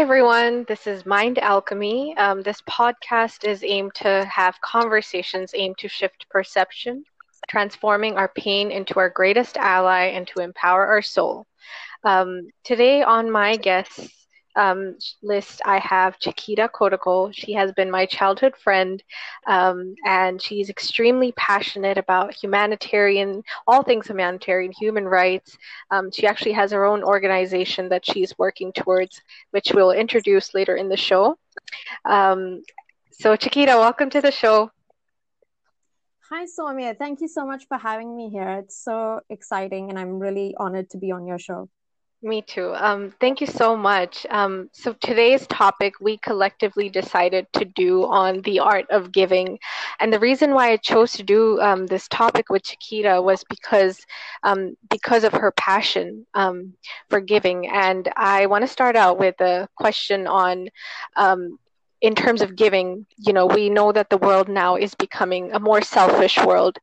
Hi, everyone. This is Mind Alchemy. Um, this podcast is aimed to have conversations aimed to shift perception, transforming our pain into our greatest ally and to empower our soul. Um, today, on my guests um, list, I have Chikita Kodikal. She has been my childhood friend, um, and she's extremely passionate about humanitarian, all things humanitarian, human rights. Um, she actually has her own organization that she's working towards, which we'll introduce later in the show. Um, so, Chikita, welcome to the show. Hi, Soumya. Thank you so much for having me here. It's so exciting, and I'm really honored to be on your show. Me too. Um, thank you so much. Um, so today's topic we collectively decided to do on the art of giving, and the reason why I chose to do um, this topic with Chikita was because um, because of her passion um, for giving, and I want to start out with a question on. Um, in terms of giving, you know, we know that the world now is becoming a more selfish world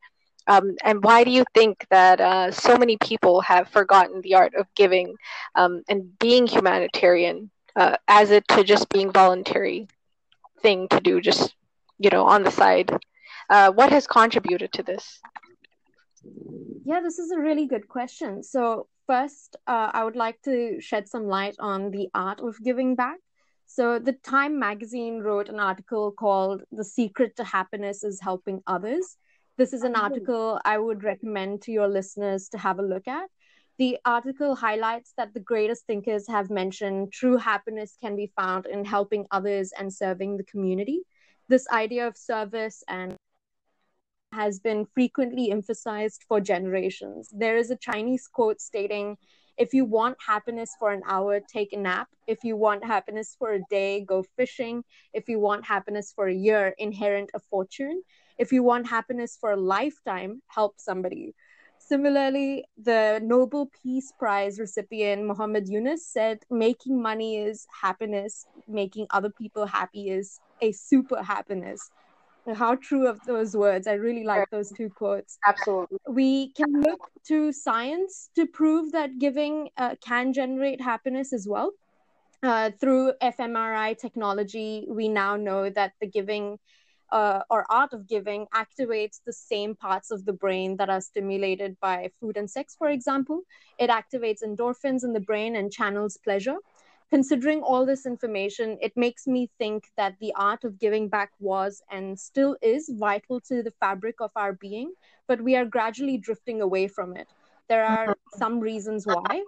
um, and why do you think that uh, so many people have forgotten the art of giving um, and being humanitarian uh, as it to just being voluntary thing to do, just you know, on the side? Uh, what has contributed to this? Yeah, this is a really good question. So first, uh, I would like to shed some light on the art of giving back. So, the Time magazine wrote an article called The Secret to Happiness is Helping Others. This is an article I would recommend to your listeners to have a look at. The article highlights that the greatest thinkers have mentioned true happiness can be found in helping others and serving the community. This idea of service and has been frequently emphasized for generations. There is a Chinese quote stating, if you want happiness for an hour, take a nap. If you want happiness for a day, go fishing. If you want happiness for a year, inherit a fortune if you want happiness for a lifetime, help somebody. Similarly, the Nobel Peace Prize recipient Muhammad Yunus said, making money is happiness, making other people happy is a super happiness. How true of those words. I really like those two quotes. Absolutely. We can look to science to prove that giving uh, can generate happiness as well. Uh, through fMRI technology, we now know that the giving uh, or art of giving activates the same parts of the brain that are stimulated by food and sex, for example. It activates endorphins in the brain and channels pleasure. Considering all this information, it makes me think that the art of giving back was and still is vital to the fabric of our being, but we are gradually drifting away from it. There are some reasons why.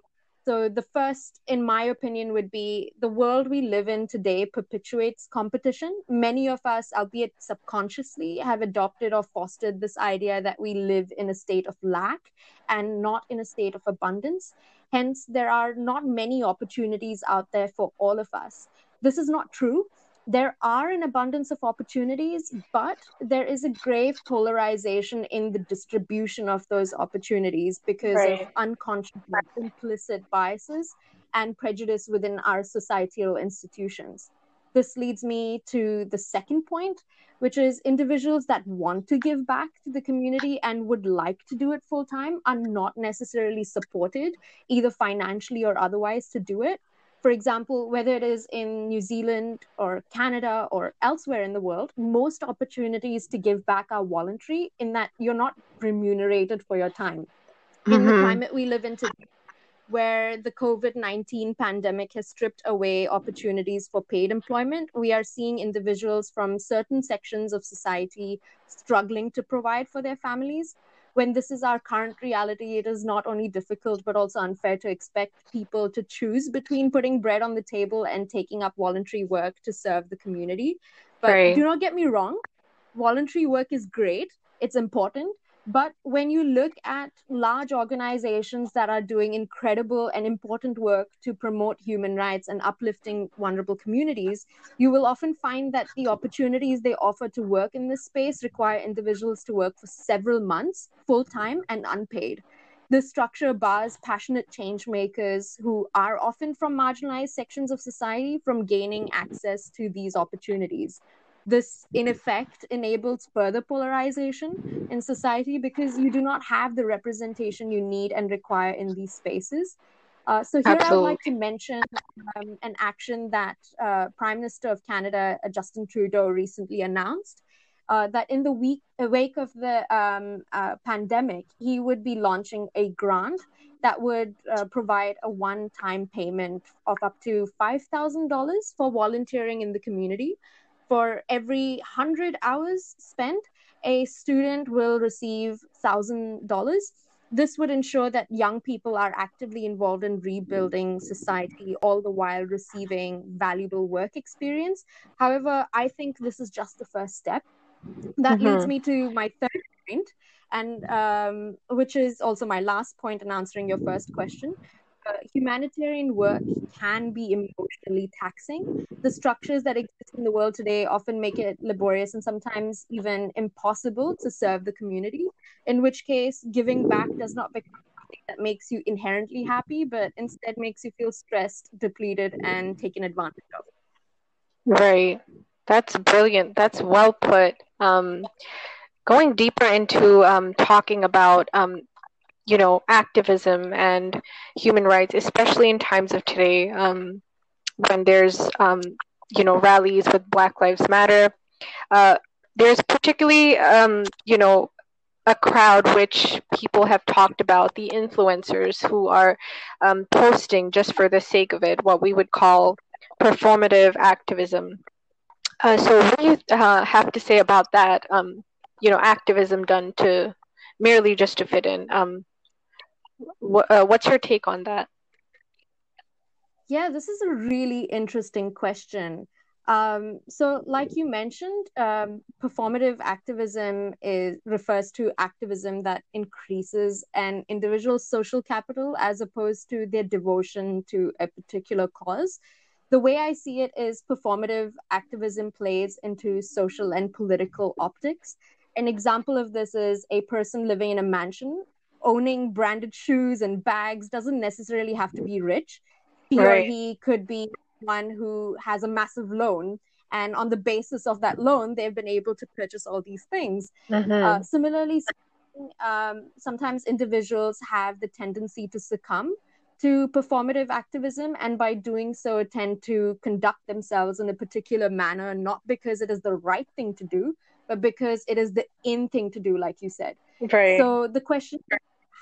So, the first, in my opinion, would be the world we live in today perpetuates competition. Many of us, albeit subconsciously, have adopted or fostered this idea that we live in a state of lack and not in a state of abundance. Hence, there are not many opportunities out there for all of us. This is not true there are an abundance of opportunities, but there is a grave polarization in the distribution of those opportunities because right. of unconscious, implicit biases and prejudice within our societal institutions. This leads me to the second point, which is individuals that want to give back to the community and would like to do it full time are not necessarily supported, either financially or otherwise, to do it for example, whether it is in New Zealand or Canada or elsewhere in the world, most opportunities to give back are voluntary in that you're not remunerated for your time. Mm-hmm. In the mm-hmm. climate we live in today, where the COVID 19 pandemic has stripped away opportunities for paid employment, we are seeing individuals from certain sections of society struggling to provide for their families when this is our current reality, it is not only difficult but also unfair to expect people to choose between putting bread on the table and taking up voluntary work to serve the community. But right. do not get me wrong, voluntary work is great, it's important. But when you look at large organizations that are doing incredible and important work to promote human rights and uplifting vulnerable communities, you will often find that the opportunities they offer to work in this space require individuals to work for several months, full time, and unpaid. This structure bars passionate change makers who are often from marginalized sections of society from gaining access to these opportunities this in effect enables further polarization in society because you do not have the representation you need and require in these spaces Uh, so here Absolutely. I'd like to mention um, an action that uh, Prime Minister of Canada, uh, Justin Trudeau, recently announced. Uh, that in the week, wake of the um, uh, pandemic, he would be launching a grant that would uh, provide a one-time payment of up to $5,000 for volunteering in the community. For every 100 hours spent, a student will receive $1,000 this would ensure that young people are actively involved in rebuilding society, all the while receiving valuable work experience. However, I think this is just the first step. That mm-hmm. leads me to my third point, and um, which is also my last point in answering your first question. Uh, humanitarian work can be emotionally taxing. The structures that exist in the world today often make it laborious and sometimes even impossible to serve the community, in which case, giving back does not become something that makes you inherently happy, but instead makes you feel stressed, depleted, and taken advantage of. Right. That's brilliant. That's well put. Um, going deeper into um, talking about um, you know, activism and human rights, especially in times of today, um, when there's, um, you know, rallies with Black Lives Matter. Uh, there's particularly, um, you know, a crowd which people have talked about the influencers who are um, posting just for the sake of it, what we would call performative activism. Uh, so, what do you uh, have to say about that? Um, you know, activism done to merely just to fit in. Um, uh, what's your take on that? Yeah, this is a really interesting question. Um, so, like you mentioned, um, performative activism is refers to activism that increases an individual's social capital as opposed to their devotion to a particular cause. The way I see it is performative activism plays into social and political optics. An example of this is a person living in a mansion owning branded shoes and bags doesn't necessarily have to be rich. He right. or he could be one who has a massive loan and on the basis of that loan they've been able to purchase all these things mm-hmm. uh, similarly um, sometimes individuals have the tendency to succumb to performative activism and by doing so tend to conduct themselves in a particular manner not because it is the right thing to do but because it is the in thing to do like you said right so the question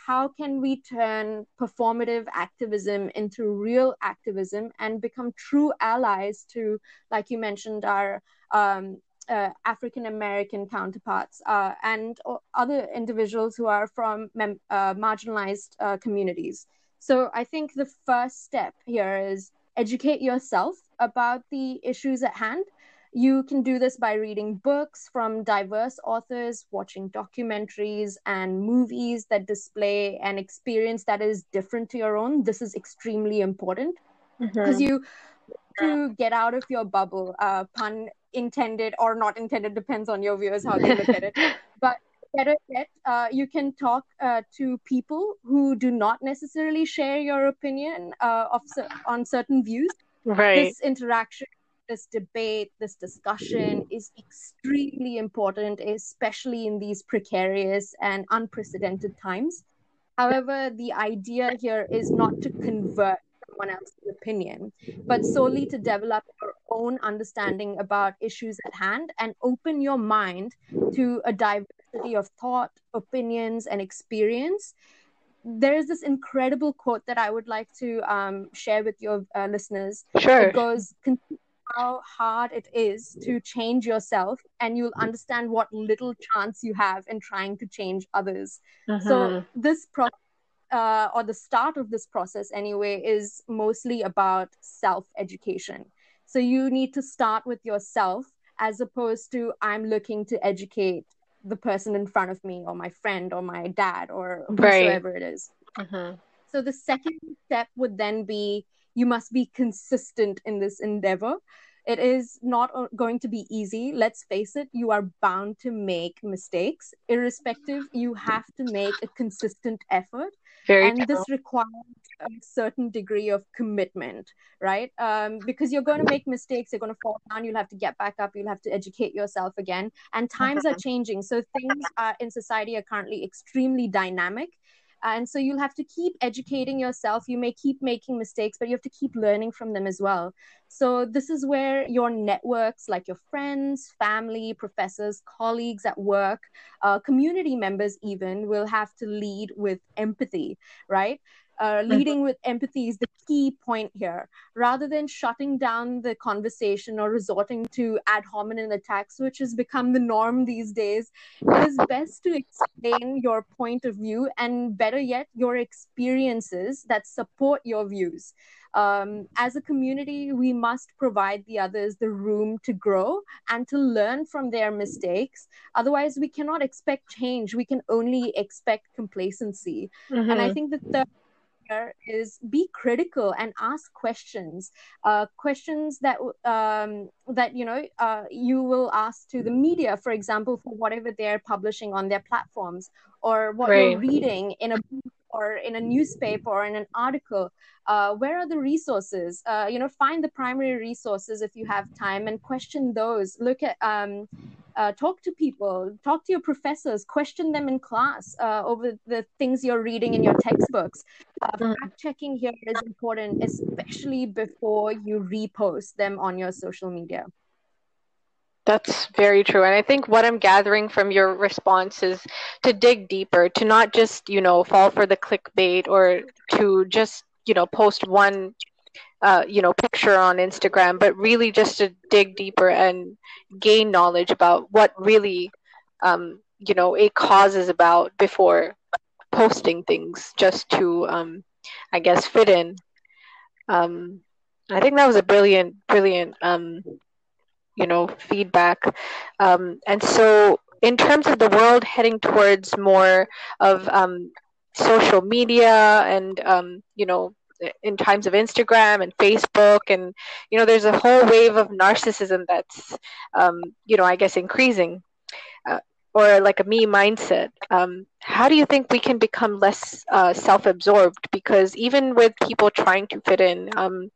how can we turn performative activism into real activism and become true allies to, like you mentioned, our um, uh, African American counterparts uh, and other individuals who are from mem- uh, marginalized uh, communities? So I think the first step here is educate yourself about the issues at hand you can do this by reading books from diverse authors, watching documentaries and movies that display an experience that is different to your own. This is extremely important because mm-hmm. you to get out of your bubble, uh, pun intended or not intended, depends on your viewers how they look at it. But better yet, uh, you can talk uh, to people who do not necessarily share your opinion uh, of on certain views. Right. This interaction this debate, this discussion is extremely important, especially in these precarious and unprecedented times. However, the idea here is not to convert someone else's opinion, but solely to develop your own understanding about issues at hand and open your mind to a diversity of thought, opinions, and experience there is this incredible quote that I would like to um, share with your uh, listeners. Sure. It goes, how hard it is to change yourself and you'll understand what little chance you have in trying to change others so mm-hmm. this process uh, or the start of this process anyway is mostly about self education so you need to start with yourself as opposed to i'm looking to educate the person in front of me or my friend or my dad or whoever right. it is. Mm-hmm. so the second step would then be you must be consistent in this endeavor. It is not going to be easy. Let's face it, you are bound to make mistakes. Irrespective, you have to make a consistent effort. Very and true. this requires a certain degree of commitment, right? Um, because you're going to make mistakes, you're going to fall down, you'll have to get back up, you'll have to educate yourself again. And times are mm-hmm. changing. So things are, in society are currently extremely dynamic and so you'll have to keep educating yourself. You may keep making mistakes but you have to keep learning from them as well. So this is where your networks like your friends family professors colleagues at work uh, community members even will have to lead with empathy right uh, leading with empathy is the key point here. Rather than shutting down the conversation or resorting to ad hominem attacks, which has become the norm these days, it is best to explain your point of view and, better yet, your experiences that support your views. Um, as a community, we must provide the others the room to grow and to learn from their mistakes. Otherwise, we cannot expect change. We can only expect complacency. Mm-hmm. And I mm-hmm. think the third here is be critical and ask questions uh, questions that um, that you know uh, you will ask to the media for example for whatever they're publishing on their platforms or what right. you're reading in a book or in a newspaper or in an article uh, where are the resources? Uh, you know find the primary resources if you have time and question those. Look at um, uh, talk to people talk to your professors question them in class uh, over the things you're reading in your textbooks. Uh, mm. fact checking here is important especially before you repost them on your social media that's very true. And I think what I'm gathering from your response is to dig deeper, to not just, you know, fall for the clickbait or to just, you know, post one uh, you know, picture on Instagram, but really just to dig deeper and gain knowledge about what really, um, you know, a cause is about before posting things just to, um, I guess, fit in. Um, I think that was a brilliant, brilliant, um, you know, feedback. Um, and so, in terms of the world heading towards more of um, social media and, um, you know, in times of Instagram and Facebook, and you know, there's a whole wave of narcissism that's, um, you know, I guess increasing, uh, or like a me mindset. Um, how do you think we can become less uh, self-absorbed? Because even with people trying to fit in, um,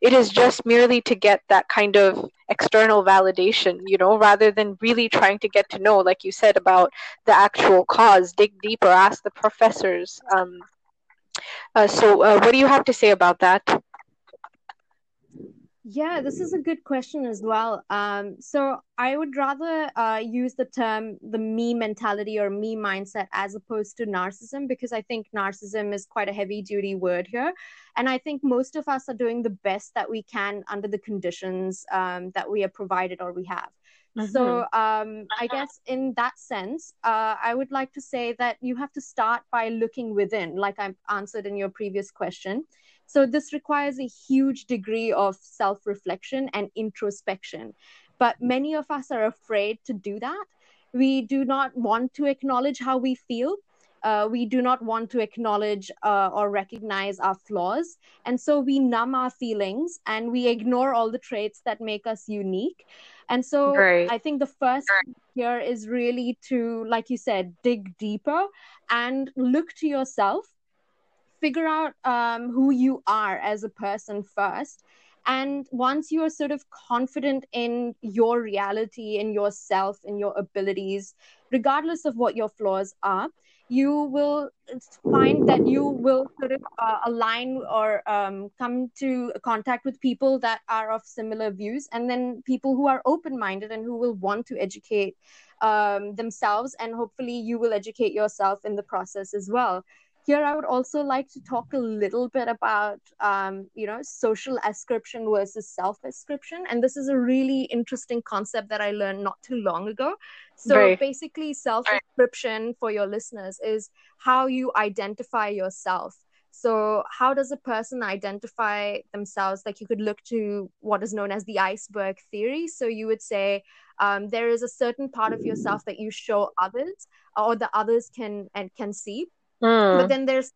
it is just merely to get that kind of external validation, you know, rather than really trying to get to know, like you said, about the actual cause, dig deeper, ask the professors. Um, uh, so, uh, what do you have to say about that? Yeah, this is a good question as well. Um, so I would rather uh, use the term the me mentality or me mindset as opposed to narcissism because I think narcissism is quite a heavy duty word here. And I think most of us are doing the best that we can under the conditions um, that we are provided or we have. Mm-hmm. So um, I guess in that sense, uh, I would like to say that you have to start by looking within, like I answered in your previous question. So this requires a huge degree of self-reflection and introspection, but many of us are afraid to do that. We do not want to acknowledge how we feel. Uh, we do not want to acknowledge uh, or recognize our flaws. And so we numb our feelings and we ignore all the traits that make us unique. And so. I think the first here is really to, like you said, dig deeper and look to yourself, figure out um, who you are as a person first. And once you are sort of confident in your reality, in yourself, in your abilities, regardless of what your flaws are, you will find that you will sort of uh, align or um, come to contact with people that are of similar views and then people who are open-minded and who will want to educate um, themselves and hopefully you will educate yourself in the process as well here i would also like to talk a little bit about um, you know social ascription versus self ascription and this is a really interesting concept that i learned not too long ago. So basically self ascription for your listeners is how you identify yourself. So how does a person identify themselves? Like you could look to what is known as the iceberg theory. So you would say um, there is a certain part of yourself that you show others or the others can and can see Mm. But then there's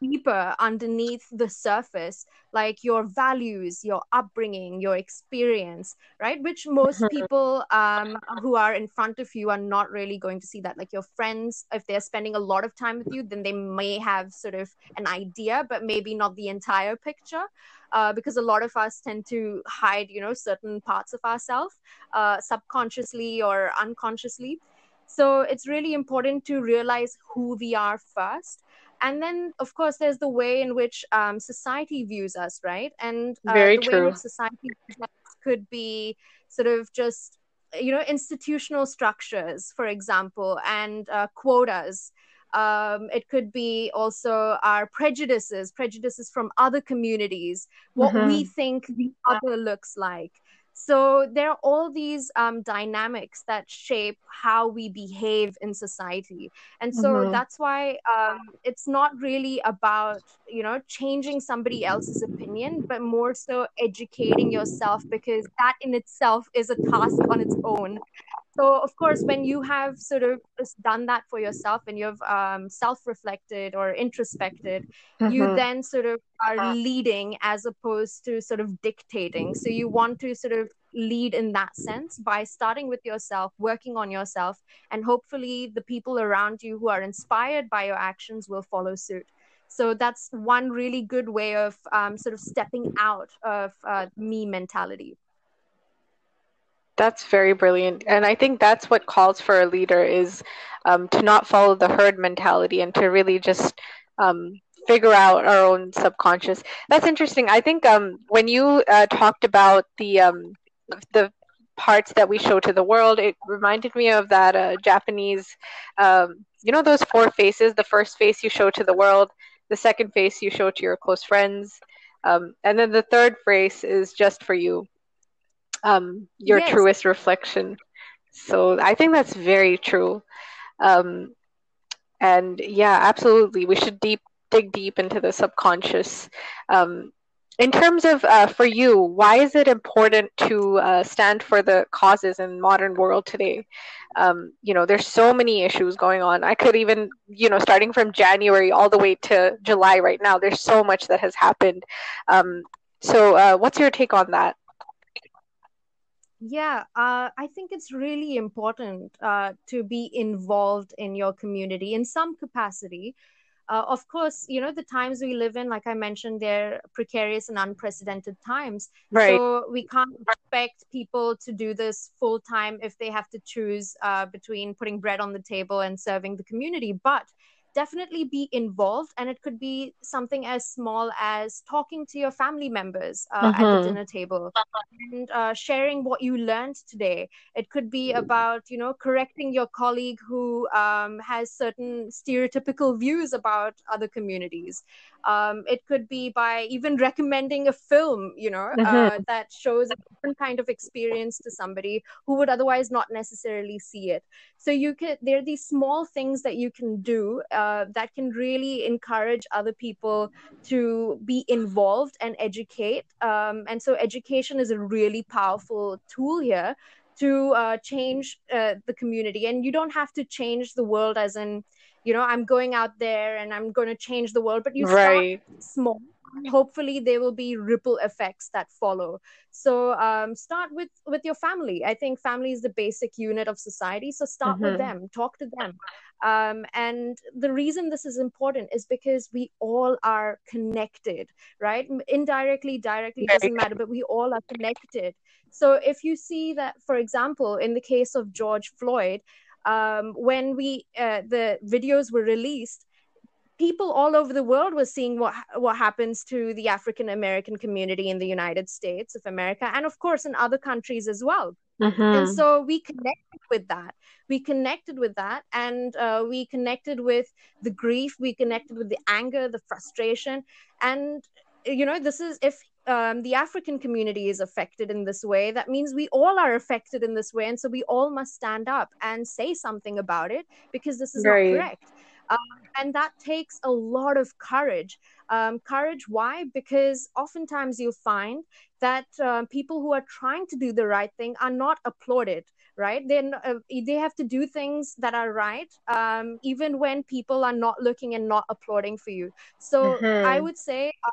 deeper underneath the surface, like your values, your upbringing, your experience, right? Which most mm-hmm. people um, who are in front of you are not really going to see that. Like your friends, if they're spending a lot of time with you, then they may have sort of an idea, but maybe not the entire picture. Uh, because a lot of us tend to hide, you know, certain parts of ourselves uh, subconsciously or unconsciously. So it's really important to realize who we are first. and then of course there's the way in which um, society views us right and uh, Very the true. way in which society could be sort of just you know institutional structures for example and uh, quotas um, it could be also our prejudices prejudices from other communities what mm-hmm. we think the other looks like so there are all these um, dynamics that shape how we behave in society and so mm-hmm. that's why um, it's not really about you know changing somebody else's opinion but more so educating yourself because that in itself is a task on its own so of course when you have sort of done that for yourself and you've um, self-reflected or introspected mm-hmm. you then sort of are leading as opposed to sort of dictating. So you want to sort of lead in that sense by starting with yourself working on yourself and hopefully the people around you who are inspired by your actions will follow suit. So that's one really good way of um, sort of stepping out of uh, me mentality that's very brilliant. And I think that's what calls for a leader is um, to not follow the herd mentality and to really just um, figure out our own subconscious. That's interesting. I think um, when you uh, talked about the um, the parts that we show to the world, it reminded me of that uh, Japanese, um, you know, those four faces. The first face you show to the world, the second face you show to your close friends, um, and then the third face is just for you um, your yes. truest reflection. So I think that's very true. Um, and yeah, absolutely, we should deep dig deep into the subconscious. Um, in terms of uh, for you, why is it important to uh, stand for the causes in modern world today? Um, you know, there's so many issues going on. I could even, you know, starting from January all the way to July right now, there's so much that has happened. Um, so, uh, what's your take on that? Yeah, uh, I think it's really important uh, to be involved in your community in some capacity. Uh, of course, you know, the times we live in, like I mentioned, they're precarious and unprecedented times. Right. So we can't expect people to do this full time if they have to choose uh, between putting bread on the table and serving the community. But definitely be involved and it could be something as small as talking to your family members uh, at the mm-hmm. dinner table and uh, sharing what you learned today it could be about you know correcting your colleague who um, has certain stereotypical views about other communities um, it could be by even recommending a film you know uh, mm-hmm. uh, that shows a different kind of experience to somebody who would otherwise not necessarily see it so you can there are these small things that you can do uh, that can really encourage other people to be involved and educate. Um, and so education is a really powerful tool here to uh, change uh, the community. And you don't have to change the world as in you know i'm going out there and i'm going to change the world but you right. start small hopefully there will be ripple effects that follow. So um, start with with your family. I think family is the basic unit of society so start mm-hmm. with them. Talk to them. Um, and the reason this is important is because we all are connected right? Indirectly directly doesn't matter but we all are connected. So if you see that for example in the case of george floyd um, when we uh, the videos were released people all over the world were seeing what what happens to the African American community in the United States of America and of course in other countries as well. Mm-hmm. And so we connected with that. We connected with that, and uh, we connected with the grief. We connected with the anger, the frustration, and you know, this is if um, the African community is affected in this way, that means we all are affected in this way. And so we all must stand up and say something about it because this is right. not correct. Um, and that takes a lot of courage. Um, courage, why? Because oftentimes you'll find that uh, people who are trying to do the right thing are not applauded right then uh, they have to do things that are right um, even when people are not looking and not applauding for you so mm-hmm. i would say uh,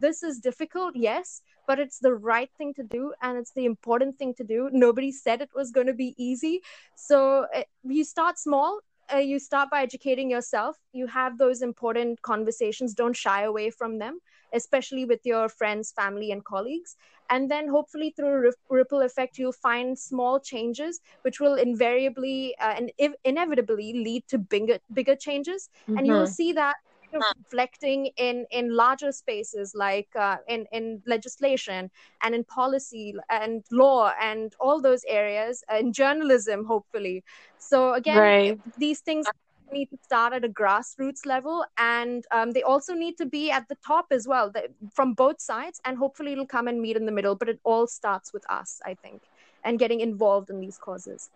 this is difficult yes but it's the right thing to do and it's the important thing to do nobody said it was going to be easy so uh, you start small uh, you start by educating yourself. You have those important conversations. Don't shy away from them especially with your friends family and colleagues. And then hopefully through a ripple effect you'll find small changes which will invariably uh, and inevitably lead to bigger bigger changes. Mm-hmm. and you'll see that reflecting in in larger spaces like uh, in in legislation and in policy and law and all those areas in journalism hopefully so again right. these things need to start at a grassroots level and um, they also need to be at the top as well from both sides and hopefully it'll come and meet in the middle but it all starts with us i think and getting involved in these causes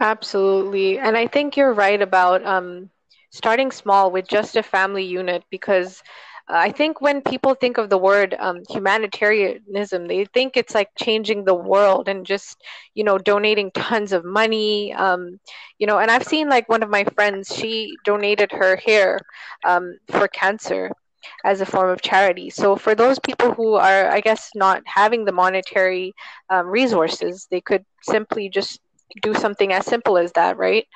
absolutely and i think you're right about um, starting small with just a family unit because I think when people think of the word um, humanitarianism, they think it's like changing the world and just, you know, donating tons of money. Um, you know, and I've seen like one of my friends, she donated her hair um, for cancer as a form of charity. So for those people who are, I guess, not having the monetary um, resources, they could simply just do something as simple as that, right?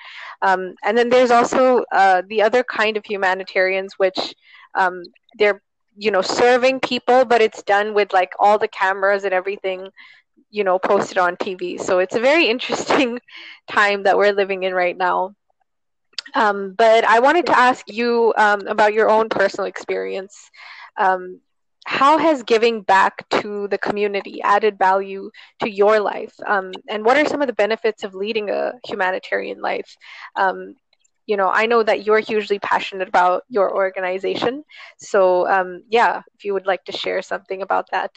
Um, and then there's also uh, the other kind of humanitarians, which um, they're you know serving people but it's done with like all the cameras and everything you know posted on tv so it's a very interesting time that we're living in right now. Um, but i wanted to ask you um, about your own personal experience. Um, how has giving back to the community added value to your life um, and what are some of the benefits of leading a humanitarian life um, you know, I know that you're hugely passionate about your organization. So, um, yeah, if you would like to share something about that.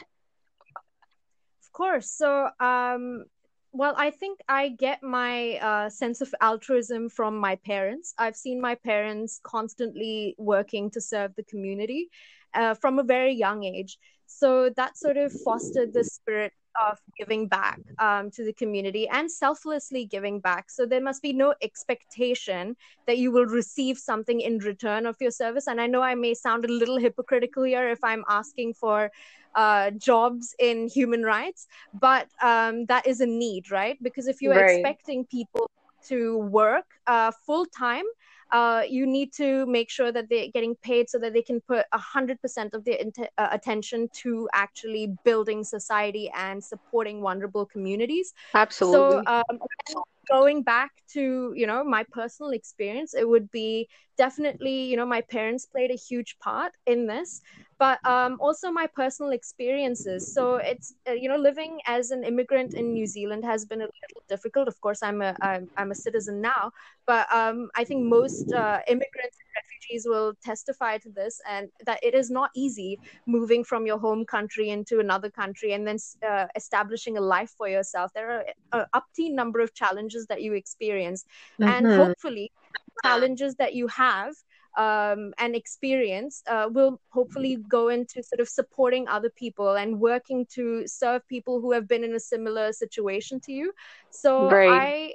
Of course. So, um, well, I think I get my uh, sense of altruism from my parents. I've seen my parents constantly working to serve the community uh, from a very young age. So that sort of fostered the spirit of giving back um, to the community and selflessly giving back. So there must be no expectation that you will receive something in return of your service. And I know I may sound a little hypocritical here if I'm asking for uh, jobs in human rights, but um, that is a need, right? Because if you're right. expecting people to work uh, full time, uh, you need to make sure that they're getting paid so that they can put 100% of their int- uh, attention to actually building society and supporting vulnerable communities. Absolutely. So, um, going back to you know my personal experience it would be definitely you know my parents played a huge part in this but um, also my personal experiences. So it's uh, you know living as an immigrant in New Zealand has been a little difficult. Of course, I'm a I'm, I'm a citizen now, but um, I think most uh, immigrants and refugees will testify to this, and that it is not easy moving from your home country into another country and then uh, establishing a life for yourself. There are an upteen number of challenges that you experience, mm-hmm. and hopefully challenges that you have um, and experience uh, will hopefully go into sort of supporting other people and working to serve people who have been in a similar situation to you. So right. I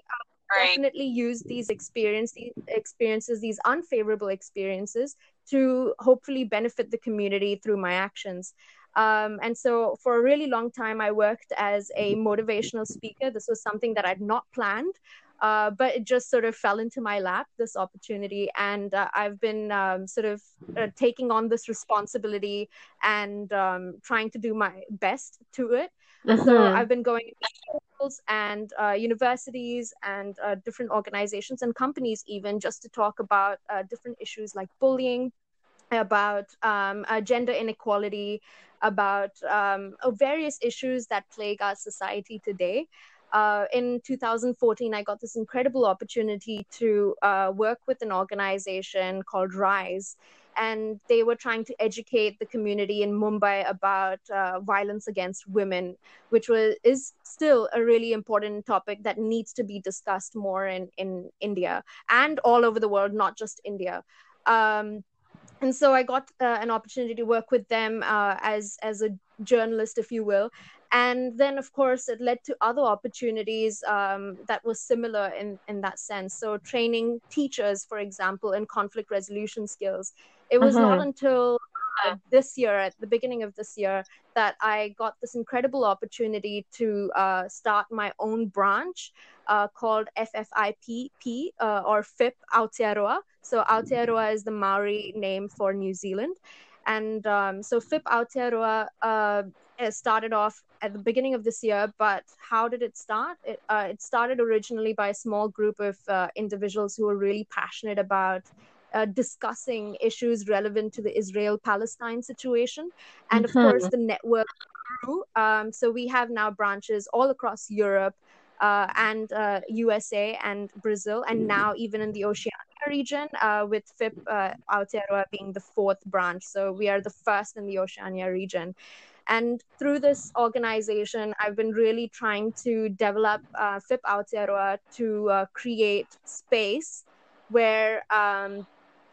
uh, definitely use these experience, these experiences, these unfavorable experiences to hopefully benefit the community through my actions. Um, and so for a really long time, I worked as a motivational speaker. This was something that I'd not planned. Uh, but it just sort of fell into my lap this opportunity and uh, i've been um, sort of uh, taking on this responsibility and um, trying to do my best to it uh-huh. so mm-hmm. i've been going to schools and uh, universities and uh, different organizations and companies even just to talk about different issues like bullying about um, gender inequality about um, various issues that plague our society today uh, in 2014, I got this incredible opportunity to uh, work with an organization called Rise. And they were trying to educate the community in Mumbai about uh, violence against women, which was is still a really important topic that needs to be discussed more in, in India and all over the world, not just India. Um, and so I got uh, an opportunity to work with them uh, as as a journalist, if you will, and then of course it led to other opportunities um, that were similar in in that sense. So training teachers, for example, in conflict resolution skills. It was uh-huh. not until uh, this year, at the beginning of this year, that I got this incredible opportunity to uh, start my own branch uh, called FFIPP uh, or FIP Aotearoa. So Aotearoa is the Maori name for New Zealand. And um, so FIP Aotearoa uh, started off at the beginning of this year, but how did it start? It, uh, it started originally by a small group of uh, individuals who were really passionate about uh, discussing issues relevant to the Israel Palestine situation. And of mm-hmm. course, the network grew. Um, so we have now branches all across Europe. Uh, and USA uh, and Brazil, and now even in the Oceania region, uh, with FIP uh, Aotearoa being the fourth branch. So we are the first in the Oceania region. And through this organization, I've been really trying to develop uh, FIP Aotearoa to uh, create space where um,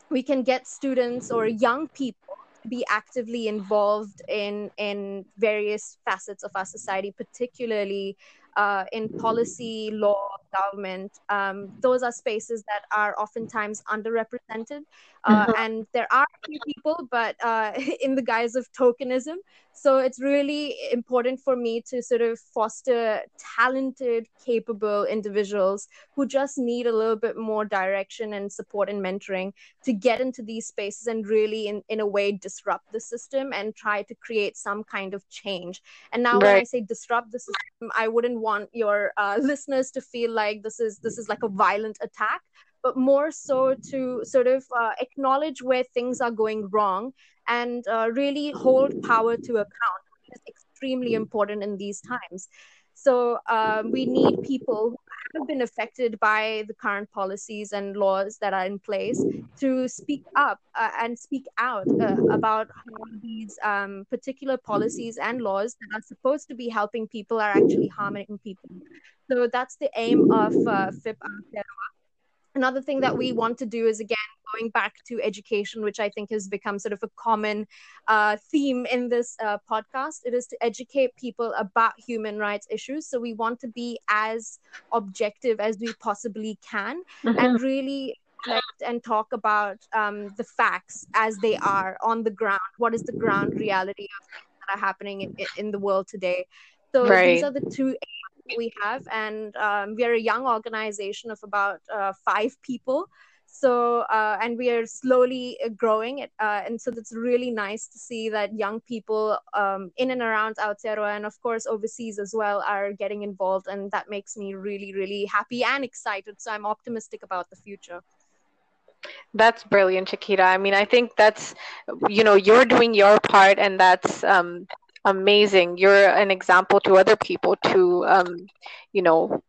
we can get students or young people to be actively involved in, in various facets of our society, particularly uh, in policy, law, government. Um, those are spaces that are oftentimes underrepresented. Uh, mm-hmm. And there are a few people, but uh, in the guise of tokenism. So it's really important for me to sort of foster talented, capable individuals who just need a little bit more direction and support and mentoring to get into these spaces and really, in, in a way, disrupt the system and try to create some kind of change. And now, right. when I say disrupt the system, I wouldn't want your uh, listeners to feel like this is this is like a violent attack but more so to sort of uh, acknowledge where things are going wrong and uh, really hold power to account, which is extremely important in these times. So um, we need people who have been affected by the current policies and laws that are in place to speak up uh, and speak out uh, about how these um, particular policies and laws that are supposed to be helping people are actually harming people. So that's the aim of uh, FIP another thing that we want to do is again going back to education which i think has become sort of a common uh, theme in this uh, podcast it is to educate people about human rights issues so we want to be as objective as we possibly can mm-hmm. and really and talk about um, the facts as they are on the ground what is the ground reality of things that are happening in, in the world today so right. these are the two we have, and um, we are a young organization of about uh, five people. So, uh, and we are slowly uh, growing it. Uh, and so it's really nice to see that young people um, in and around Aotearoa and, of course, overseas as well are getting involved. And that makes me really, really happy and excited. So I'm optimistic about the future. That's brilliant, Chikita. I mean, I think that's, you know, you're doing your part, and that's um, amazing. You're an example to other people to, um, you know,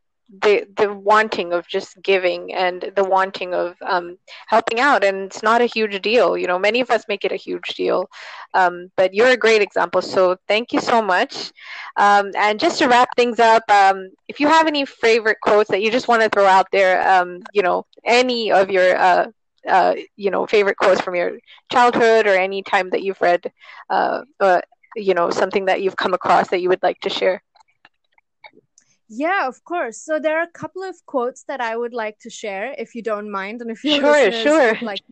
the the wanting of just giving and the wanting of um, helping out, and it's not a huge deal. You know, many of us make it a huge deal, um, but you're a great example. So thank you so much. Um, and just to wrap things up, um, if you have any favorite quotes that you just want to throw out there, um, you know, any of your uh, uh, you know favorite quotes from your childhood or any time that you've read uh, uh, you know something that you've come across that you would like to share yeah of course so there are a couple of quotes that i would like to share if you don't mind and if you sure sure like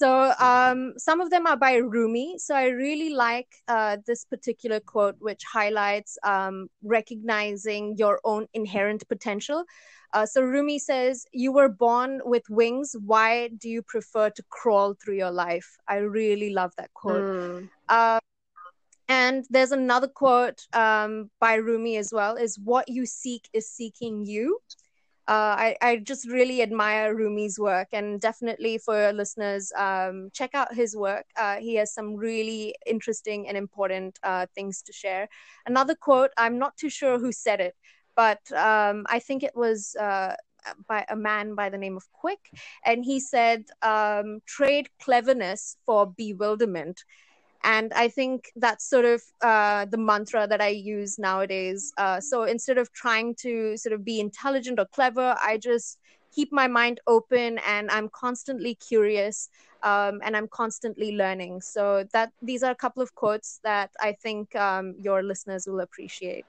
so um, some of them are by Rumi. So I really like uh, this particular quote, which highlights um, recognizing your own inherent potential. Uh, so Rumi says, "You were born with wings. Why do you prefer to crawl through your life?" I really love that quote. Mm. Uh, and there's another quote um, by Rumi as well is what you seek is seeking you. Uh, I, I, just really admire Rumi's work, and definitely for listeners, um, check out his work. Uh, he has some really interesting and important uh, things to share. Another quote, I'm not too sure who said it, but um, I think it was uh, by a man by the name of Quick, and he said, um, "Trade cleverness for bewilderment." And i think that's sort of uh, the mantra that i use nowadays. Uh, so instead of trying to sort of be intelligent or clever i just keep my mind open and i'm constantly curious um, and i'm constantly learning. So that these are a couple of quotes that i think um, your listeners will appreciate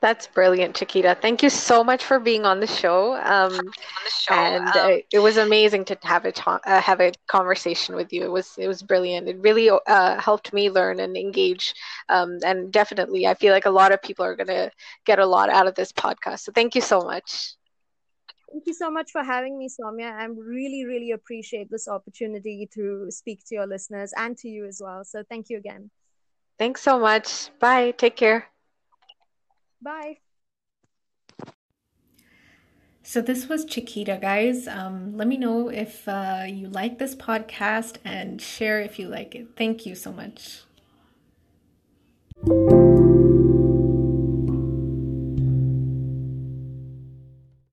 that's brilliant, Chikita. Thank you so much for being on the show. Um, on the show and um, uh, it was amazing to have a ta- uh, have a conversation with you. It was it was brilliant. It really uh, helped me learn and engage. Um, and definitely, I feel like a lot of people are going to get a lot out of this podcast. So thank you so much. Thank you so much for having me, Soumya. I really, really appreciate this opportunity to speak to your listeners and to you as well. So thank you again. Thanks so much. Bye. Take care. Bye. So, this was Chikita, guys. Um, let me know if uh, you like this podcast and share if you like it. Thank you so much.